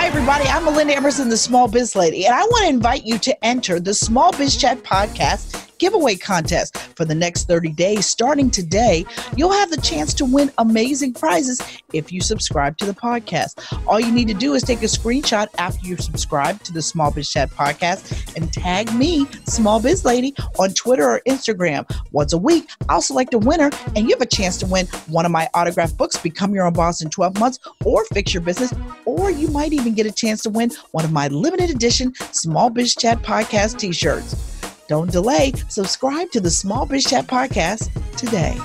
Hi, everybody. I'm Melinda Emerson, the Small Biz Lady, and I want to invite you to enter the Small Biz Chat podcast giveaway contest for the next 30 days. Starting today, you'll have the chance to win amazing prizes if you subscribe to the podcast. All you need to do is take a screenshot after you subscribe to the Small Biz Chat podcast and tag me, Small Biz Lady, on Twitter or Instagram. Once a week, I'll select a winner and you have a chance to win one of my autographed books, Become Your Own Boss in 12 Months, or Fix Your Business, or you might even get a chance to win one of my limited edition Small Biz Chat podcast t shirts. Don't delay. Subscribe to the Small Biz Chat podcast today.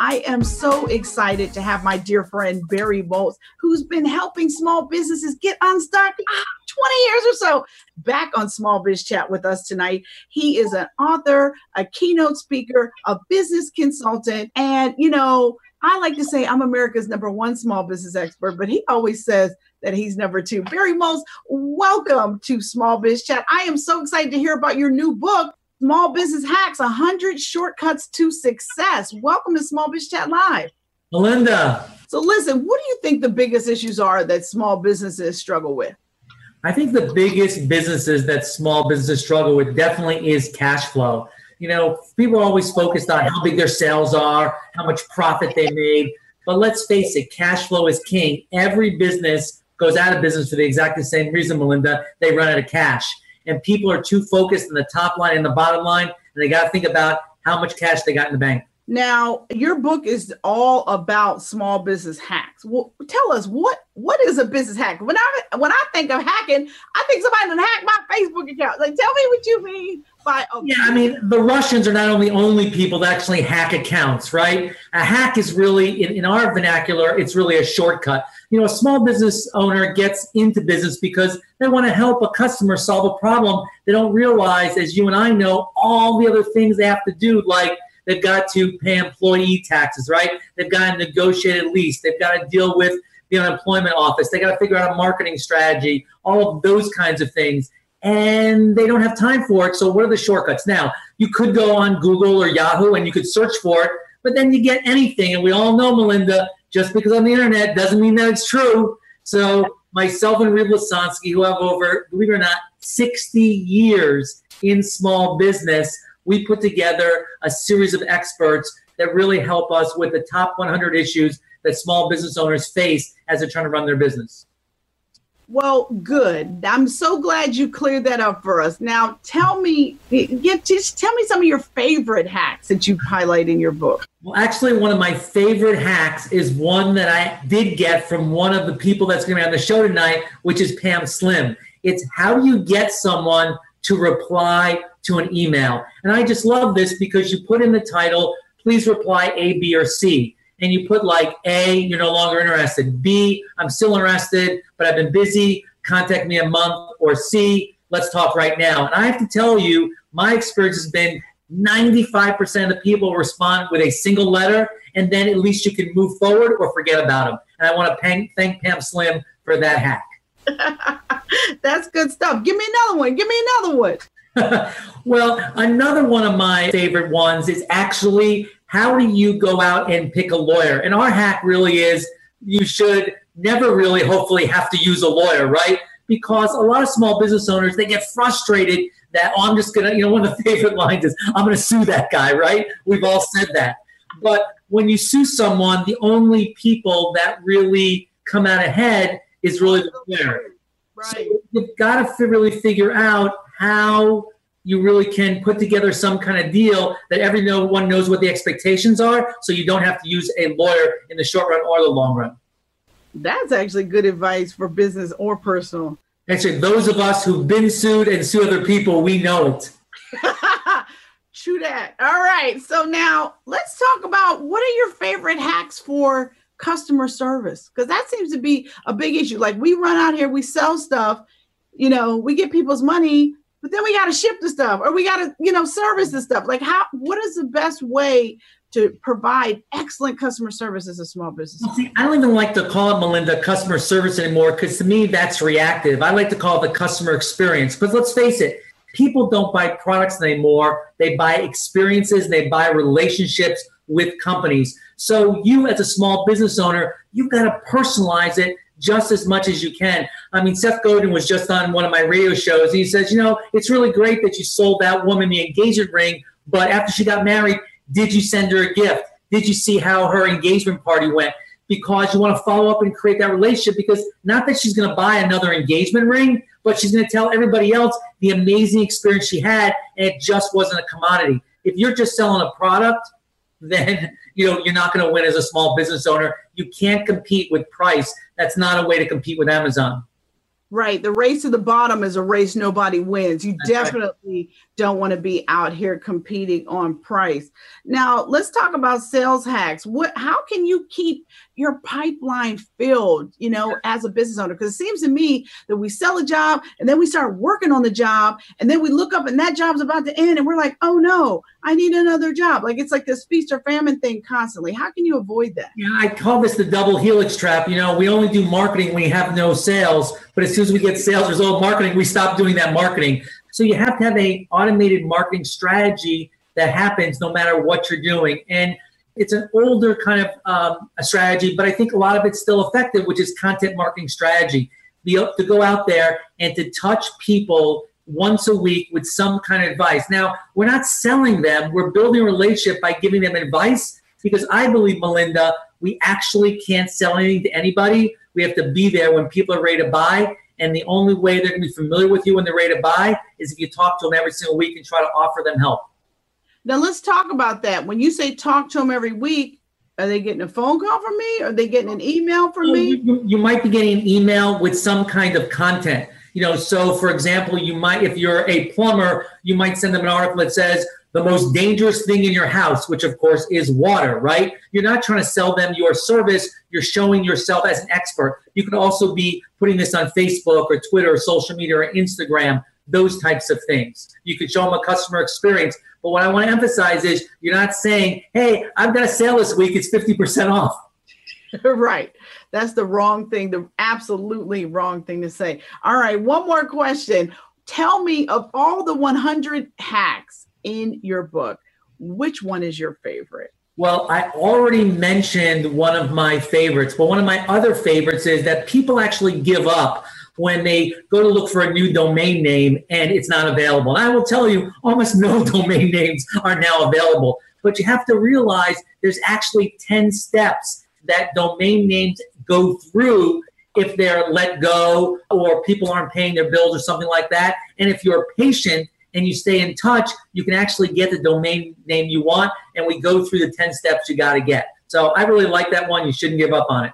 I am so excited to have my dear friend Barry Moltz, who's been helping small businesses get unstuck ah, 20 years or so, back on Small Biz Chat with us tonight. He is an author, a keynote speaker, a business consultant, and you know, I like to say I'm America's number one small business expert, but he always says that he's number two. Barry Moltz, welcome to Small Biz Chat. I am so excited to hear about your new book, Small Business Hacks 100 Shortcuts to Success. Welcome to Small Biz Chat Live. Melinda. So, listen, what do you think the biggest issues are that small businesses struggle with? I think the biggest businesses that small businesses struggle with definitely is cash flow. You know, people are always focused on how big their sales are, how much profit they made. But let's face it, cash flow is king. Every business goes out of business for the exact same reason, Melinda. They run out of cash. And people are too focused on the top line and the bottom line, and they got to think about how much cash they got in the bank. Now, your book is all about small business hacks. Well, tell us what what is a business hack? When I when I think of hacking, I think somebody can hack my Facebook account. Like, tell me what you mean by. Okay. Oh. Yeah, I mean, the Russians are not only only people that actually hack accounts, right? A hack is really, in, in our vernacular, it's really a shortcut. You know, a small business owner gets into business because they want to help a customer solve a problem. They don't realize, as you and I know, all the other things they have to do, like They've got to pay employee taxes, right? They've got to negotiate a lease. They've got to deal with the unemployment office. They got to figure out a marketing strategy, all of those kinds of things. And they don't have time for it. So, what are the shortcuts? Now, you could go on Google or Yahoo and you could search for it, but then you get anything. And we all know, Melinda, just because on the internet doesn't mean that it's true. So, myself and Rieva Lesonsky, who have over, believe it or not, 60 years in small business, we put together a series of experts that really help us with the top 100 issues that small business owners face as they're trying to run their business. Well, good. I'm so glad you cleared that up for us. Now, tell me, just tell me some of your favorite hacks that you highlight in your book. Well, actually, one of my favorite hacks is one that I did get from one of the people that's going to be on the show tonight, which is Pam Slim. It's how you get someone to reply to an email. And I just love this because you put in the title, please reply A, B, or C. And you put like A, you're no longer interested. B, I'm still interested, but I've been busy. Contact me a month. Or C, let's talk right now. And I have to tell you, my experience has been 95% of the people respond with a single letter, and then at least you can move forward or forget about them. And I want to thank, thank Pam Slim for that hack. That's good stuff. Give me another one. Give me another one. well, another one of my favorite ones is actually how do you go out and pick a lawyer? And our hack really is you should never really hopefully have to use a lawyer, right? Because a lot of small business owners they get frustrated that oh, I'm just gonna, you know, one of the favorite lines is I'm gonna sue that guy, right? We've all said that. But when you sue someone, the only people that really come out ahead is really the lawyer. Right. So you've got to really figure out how you really can put together some kind of deal that everyone knows what the expectations are so you don't have to use a lawyer in the short run or the long run. That's actually good advice for business or personal. Actually, those of us who've been sued and sue other people, we know it. True that. All right. So now let's talk about what are your favorite hacks for customer service because that seems to be a big issue. Like we run out here, we sell stuff, you know, we get people's money, but then we got to ship the stuff or we got to, you know, service the stuff. Like how what is the best way to provide excellent customer service as a small business? Well, see, I don't even like to call it Melinda customer service anymore because to me that's reactive. I like to call it the customer experience. Because let's face it, people don't buy products anymore. They buy experiences, they buy relationships with companies. So you as a small business owner, you've got to personalize it just as much as you can. I mean, Seth Godin was just on one of my radio shows. He says, you know, it's really great that you sold that woman the engagement ring, but after she got married, did you send her a gift? Did you see how her engagement party went? Because you want to follow up and create that relationship because not that she's going to buy another engagement ring, but she's going to tell everybody else the amazing experience she had and it just wasn't a commodity. If you're just selling a product, then you know you're not going to win as a small business owner. You can't compete with price. That's not a way to compete with Amazon. Right. The race to the bottom is a race nobody wins. You That's definitely right. don't want to be out here competing on price. Now, let's talk about sales hacks. What how can you keep your pipeline filled, you know, as a business owner? Because it seems to me that we sell a job and then we start working on the job and then we look up and that job's about to end and we're like, oh no, I need another job. Like it's like this feast or famine thing constantly. How can you avoid that? Yeah, I call this the double helix trap. You know, we only do marketing when we have no sales, but as soon as we get sales result marketing, we stop doing that marketing. So you have to have a automated marketing strategy that happens no matter what you're doing. And it's an older kind of um, a strategy, but I think a lot of it's still effective, which is content marketing strategy. Be to go out there and to touch people once a week with some kind of advice. Now, we're not selling them, we're building a relationship by giving them advice because I believe, Melinda, we actually can't sell anything to anybody. We have to be there when people are ready to buy. And the only way they're going to be familiar with you when they're ready to buy is if you talk to them every single week and try to offer them help. Now let's talk about that. When you say talk to them every week, are they getting a phone call from me? Are they getting an email from me? You, might be getting an email with some kind of content. You know, so for example, you might, if you're a plumber, you might send them an article that says the most dangerous thing in your house, which of course is water, right? You're not trying to sell them your service. You're showing yourself as an expert. You could also be putting this on Facebook or Twitter or social media or Instagram, those types of things. You could show them a customer experience. But what I want to emphasize is you're not saying, hey, I've got a sale this week, it's 50% off. right. That's the wrong thing, the absolutely wrong thing to say. All right, one more question. Tell me of all the 100 hacks in your book, which one is your favorite? Well, I already mentioned one of my favorites, but one of my other favorites is that people actually give up when they go to look for a new domain name and it's not available. And I will tell you, almost no domain names are now available. But you have to realize there's actually 10 steps that domain names go through if they're let go or people aren't paying their bills or something like that. And if you're patient and you stay in touch, you can actually get the domain name you want. And we go through the 10 steps you got to get. So I really like that one. You shouldn't give up on it.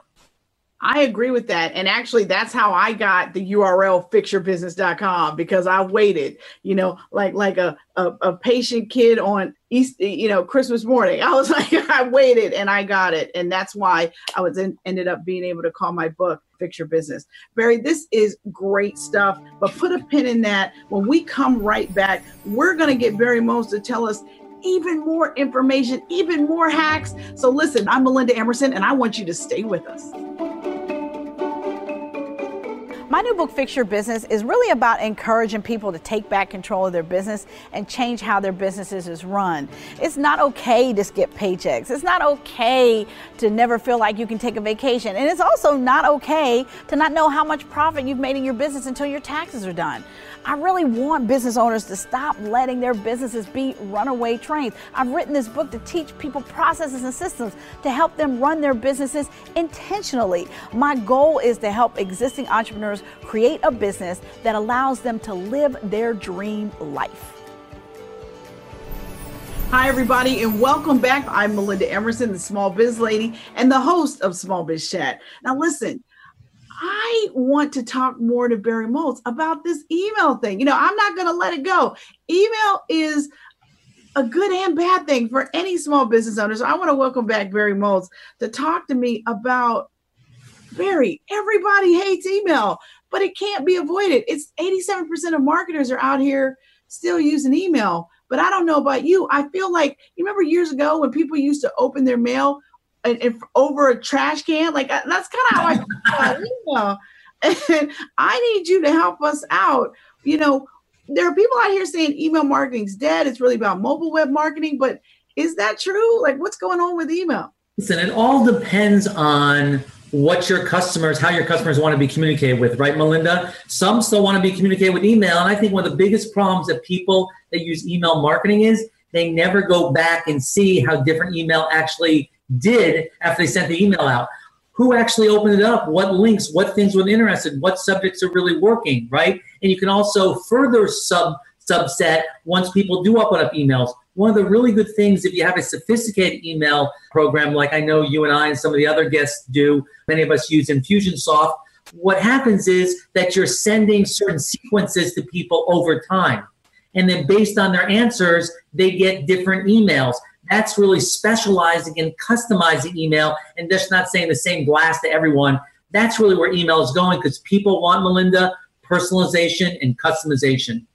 I agree with that. And actually, that's how I got the URL fixyourbusiness.com because I waited, you know, like like a, a, a, patient kid on East, you know, Christmas morning. I was like, I waited and I got it. And that's why I was in, ended up being able to call my book Fix Your Business. Barry, this is great stuff, but put a pin in that. When we come right back, we're going to get Barry Moltz to tell us even more information, even more hacks. So listen, I'm Melinda Emerson, and I want you to stay with us. My new book, Fix Your Business, is really about encouraging people to take back control of their business and change how their businesses is run. It's not okay to skip paychecks. It's not okay to never feel like you can take a vacation. And it's also not okay to not know how much profit you've made in your business until your taxes are done. I really want business owners to stop letting their businesses be runaway trains. I've written this book to teach people processes and systems to help them run their businesses intentionally. My goal is to help existing entrepreneurs create a business that allows them to live their dream life. Hi, everybody, and welcome back. I'm Melinda Emerson, the Small Biz Lady, and the host of Small Biz Chat. Now, listen, I want to talk more to Barry Moltz about this email thing. You know, I'm not going to let it go. Email is a good and bad thing for any small business owner. So I want to welcome back Barry Moltz to talk to me about Barry. Everybody hates email, but it can't be avoided. It's 87% of marketers are out here still using email. But I don't know about you. I feel like you remember years ago when people used to open their mail and, and over a trash can. Like uh, that's kind of how I feel about email. And I need you to help us out. You know, there are people out here saying email marketing's dead. It's really about mobile web marketing, but is that true? Like, what's going on with email? Listen, it all depends on what your customers, how your customers want to be communicated with, right, Melinda? Some still want to be communicated with email. And I think one of the biggest problems that people that use email marketing is they never go back and see how different email actually did after they sent the email out. Who actually opened it up? What links? What things were interested? What subjects are really working, right? And you can also further sub subset once people do open up emails. One of the really good things, if you have a sophisticated email program, like I know you and I and some of the other guests do, many of us use Infusionsoft, what happens is that you're sending certain sequences to people over time. And then based on their answers, they get different emails. That's really specializing and customizing email and just not saying the same blast to everyone. That's really where email is going because people want Melinda personalization and customization.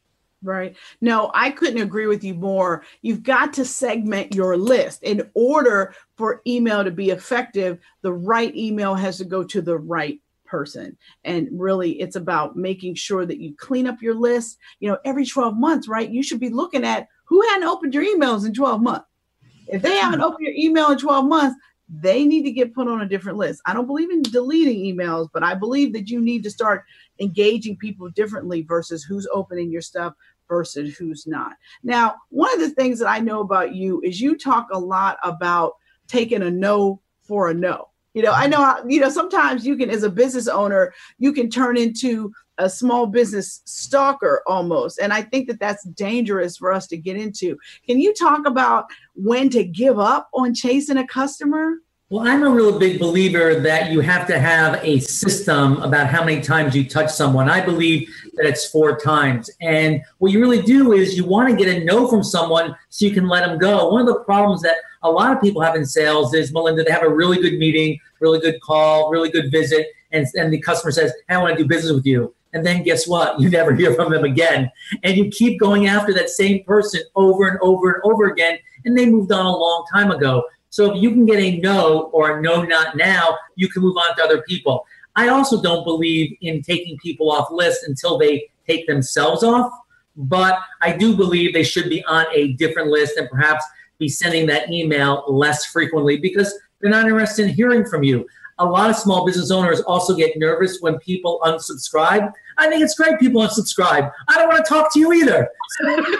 Right. No, I couldn't agree with you more. You've got to segment your list. In order for email to be effective, the right email has to go to the right person. And really, it's about making sure that you clean up your list. You know, every 12 months, right? You should be looking at who hadn't opened your emails in 12 months. If they hmm. haven't opened your email in 12 months, they need to get put on a different list. I don't believe in deleting emails, but I believe that you need to start engaging people differently versus who's opening your stuff versus who's not. Now, one of the things that I know about you is you talk a lot about taking a no for a no. You know, I know, you know, sometimes you can, as a business owner, you can turn into a small business stalker almost. And I think that that's dangerous for us to get into. Can you talk about when to give up on chasing a customer? Well, I'm a real big believer that you have to have a system about how many times you touch someone. I believe that it's four times. And what you really do is you want to get a no from someone so you can let them go. One of the problems that a lot of people have in sales is, Melinda, they have a really good meeting, really good call, really good visit, and, and the customer says, hey, I want to do business with you. And then guess what? You never hear from them again. And you keep going after that same person over and over and over again. And they moved on a long time ago. So if you can get a no or a no, not now, you can move on to other people. I also don't believe in taking people off lists until they take themselves off, but I do believe they should be on a different list and perhaps be sending that email less frequently because they're not interested in hearing from you. A lot of small business owners also get nervous when people unsubscribe. I think it's great people unsubscribe. I don't want to talk to you either.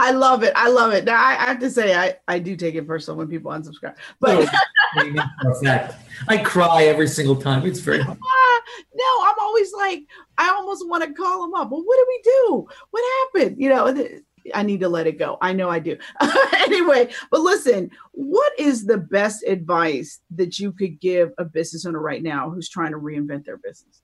I love it. I love it. Now I, have to say I, I do take it personal when people unsubscribe. But I cry every single time. It's very hard. no, I'm always like I almost want to call them up. Well, what did we do? What happened? You know, I need to let it go. I know I do. anyway, but listen, what is the best advice that you could give a business owner right now who's trying to reinvent their business?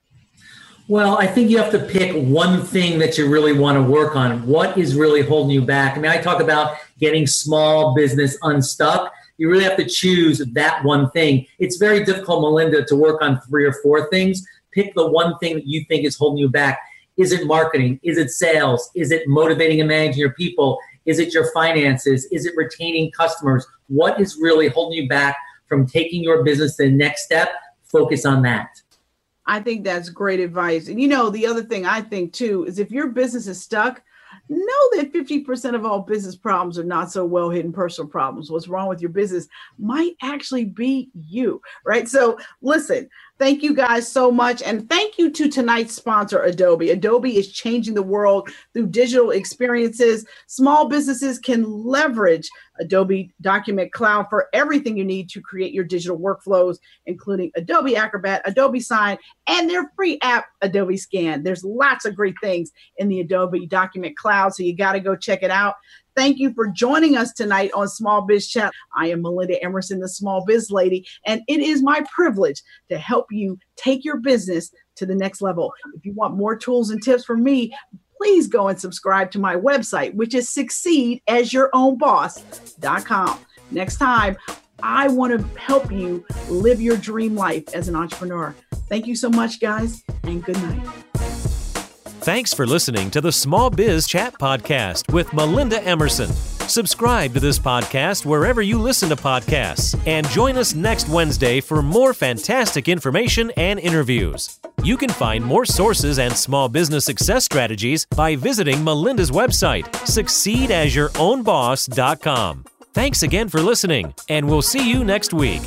Well, I think you have to pick one thing that you really want to work on. What is really holding you back? I mean, I talk about getting small business unstuck. You really have to choose that one thing. It's very difficult, Melinda, to work on three or four things. Pick the one thing that you think is holding you back. Is it marketing? Is it sales? Is it motivating and managing your people? Is it your finances? Is it retaining customers? What is really holding you back from taking your business to the next step? Focus on that. I think that's great advice. And you know, the other thing I think too is if your business is stuck, know that 50% of all business problems are not so well hidden personal problems. What's wrong with your business might actually be you, right? So, listen, Thank you guys so much. And thank you to tonight's sponsor, Adobe. Adobe is changing the world through digital experiences. Small businesses can leverage Adobe Document Cloud for everything you need to create your digital workflows, including Adobe Acrobat, Adobe Sign, and their free app, Adobe Scan. There's lots of great things in the Adobe Document Cloud, so you got to go check it out. Thank you for joining us tonight on Small Biz Chat. I am Melinda Emerson, the Small Biz Lady, and it is my privilege to help you take your business to the next level. If you want more tools and tips from me, please go and subscribe to my website, which is succeedasyourownboss.com. Next time, I want to help you live your dream life as an entrepreneur. Thank you so much, guys, and good night. Thanks for listening to the Small Biz Chat Podcast with Melinda Emerson. Subscribe to this podcast wherever you listen to podcasts and join us next Wednesday for more fantastic information and interviews. You can find more sources and small business success strategies by visiting Melinda's website, succeedasyourownboss.com. Thanks again for listening, and we'll see you next week.